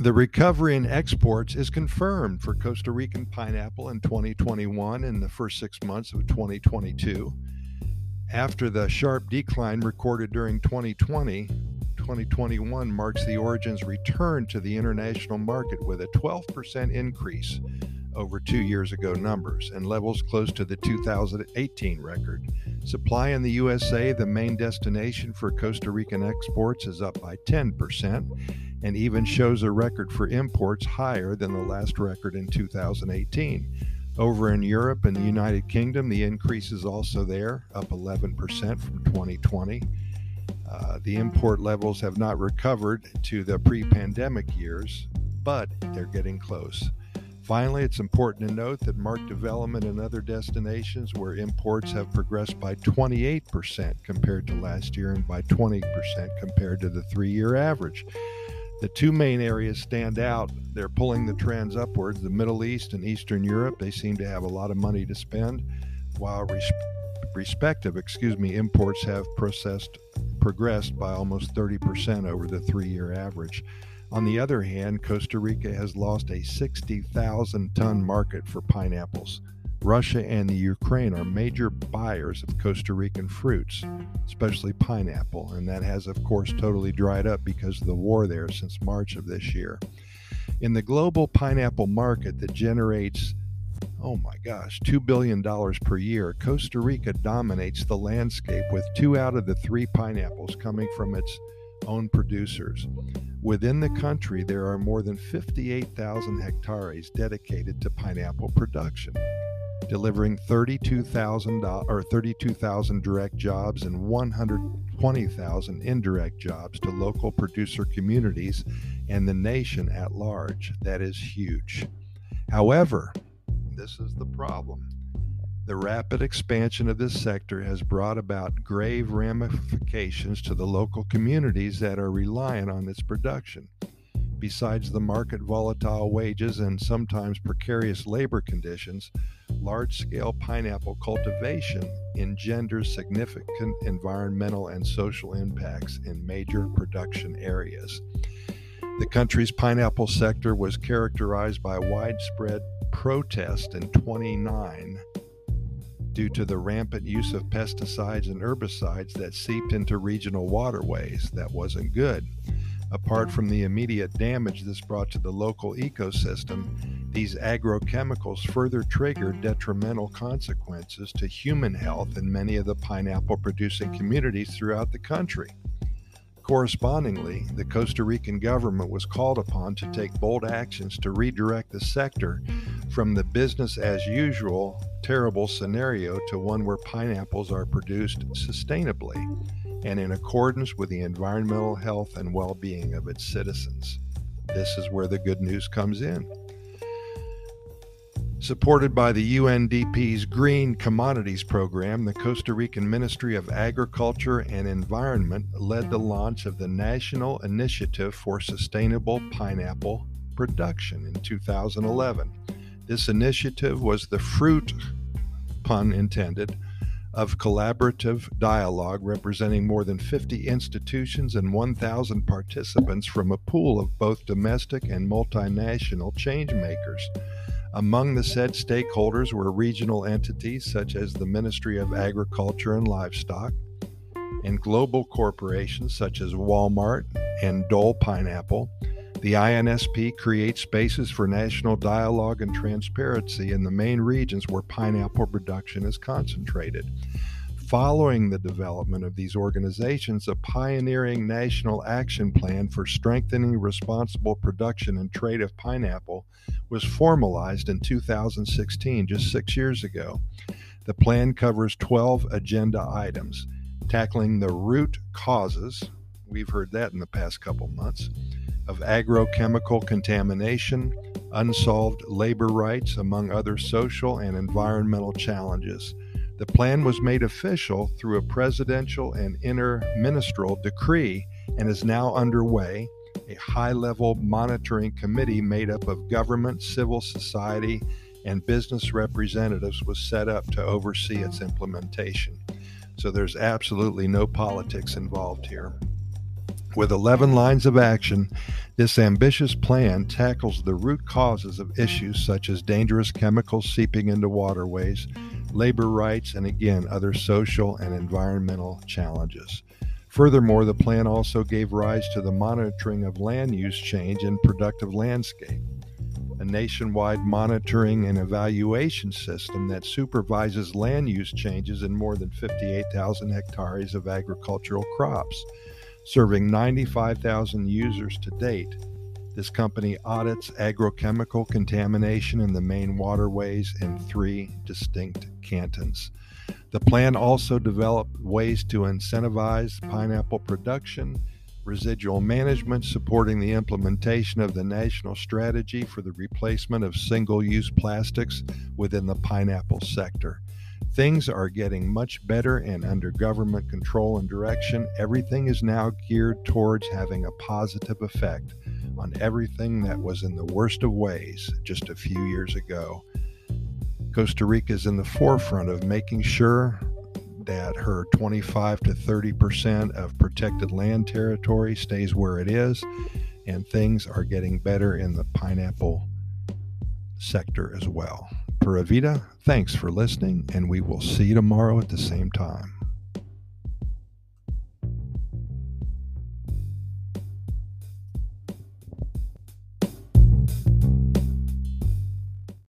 The recovery in exports is confirmed for Costa Rican pineapple in 2021 and the first six months of 2022. After the sharp decline recorded during 2020, 2021 marks the origin's return to the international market with a 12% increase over two years ago numbers and levels close to the 2018 record. Supply in the USA, the main destination for Costa Rican exports, is up by 10% and even shows a record for imports higher than the last record in 2018. Over in Europe and the United Kingdom, the increase is also there, up 11% from 2020. Uh, the import levels have not recovered to the pre pandemic years, but they're getting close. Finally, it's important to note that marked development in other destinations where imports have progressed by 28% compared to last year and by 20% compared to the three year average. The two main areas stand out. They're pulling the trends upwards. The Middle East and Eastern Europe, they seem to have a lot of money to spend, while res- respective, excuse me, imports have processed, progressed by almost 30% over the three year average. On the other hand, Costa Rica has lost a 60,000 ton market for pineapples. Russia and the Ukraine are major buyers of Costa Rican fruits, especially pineapple, and that has, of course, totally dried up because of the war there since March of this year. In the global pineapple market that generates, oh my gosh, $2 billion per year, Costa Rica dominates the landscape with two out of the three pineapples coming from its own producers. Within the country, there are more than 58,000 hectares dedicated to pineapple production, delivering 32,000 or 32,000 direct jobs and 120,000 indirect jobs to local producer communities and the nation at large. That is huge. However, this is the problem. The rapid expansion of this sector has brought about grave ramifications to the local communities that are reliant on its production. Besides the market volatile wages and sometimes precarious labor conditions, large scale pineapple cultivation engenders significant environmental and social impacts in major production areas. The country's pineapple sector was characterized by widespread protest in 29 due to the rampant use of pesticides and herbicides that seeped into regional waterways. That wasn't good. Apart from the immediate damage this brought to the local ecosystem, these agrochemicals further triggered detrimental consequences to human health in many of the pineapple producing communities throughout the country. Correspondingly, the Costa Rican government was called upon to take bold actions to redirect the sector from the business as usual terrible scenario to one where pineapples are produced sustainably and in accordance with the environmental health and well being of its citizens. This is where the good news comes in. Supported by the UNDP's Green Commodities Program, the Costa Rican Ministry of Agriculture and Environment led the launch of the National Initiative for Sustainable Pineapple Production in 2011. This initiative was the fruit, pun intended, of collaborative dialogue representing more than 50 institutions and 1,000 participants from a pool of both domestic and multinational change makers. Among the said stakeholders were regional entities such as the Ministry of Agriculture and Livestock, and global corporations such as Walmart and Dole Pineapple, the INSP creates spaces for national dialogue and transparency in the main regions where pineapple production is concentrated. Following the development of these organizations, a pioneering national action plan for strengthening responsible production and trade of pineapple was formalized in 2016, just six years ago. The plan covers 12 agenda items, tackling the root causes, we've heard that in the past couple months, of agrochemical contamination, unsolved labor rights, among other social and environmental challenges. The plan was made official through a presidential and interministerial decree and is now underway. A high level monitoring committee made up of government, civil society, and business representatives was set up to oversee its implementation. So there's absolutely no politics involved here. With 11 lines of action, this ambitious plan tackles the root causes of issues such as dangerous chemicals seeping into waterways, labor rights, and again, other social and environmental challenges. Furthermore, the plan also gave rise to the monitoring of land use change in productive landscape, a nationwide monitoring and evaluation system that supervises land use changes in more than 58,000 hectares of agricultural crops, serving 95,000 users to date. This company audits agrochemical contamination in the main waterways in three distinct cantons. The plan also developed ways to incentivize pineapple production, residual management, supporting the implementation of the national strategy for the replacement of single use plastics within the pineapple sector. Things are getting much better and under government control and direction. Everything is now geared towards having a positive effect on everything that was in the worst of ways just a few years ago. Costa Rica is in the forefront of making sure that her 25 to 30 percent of protected land territory stays where it is, and things are getting better in the pineapple sector as well. Pura Vida, thanks for listening, and we will see you tomorrow at the same time.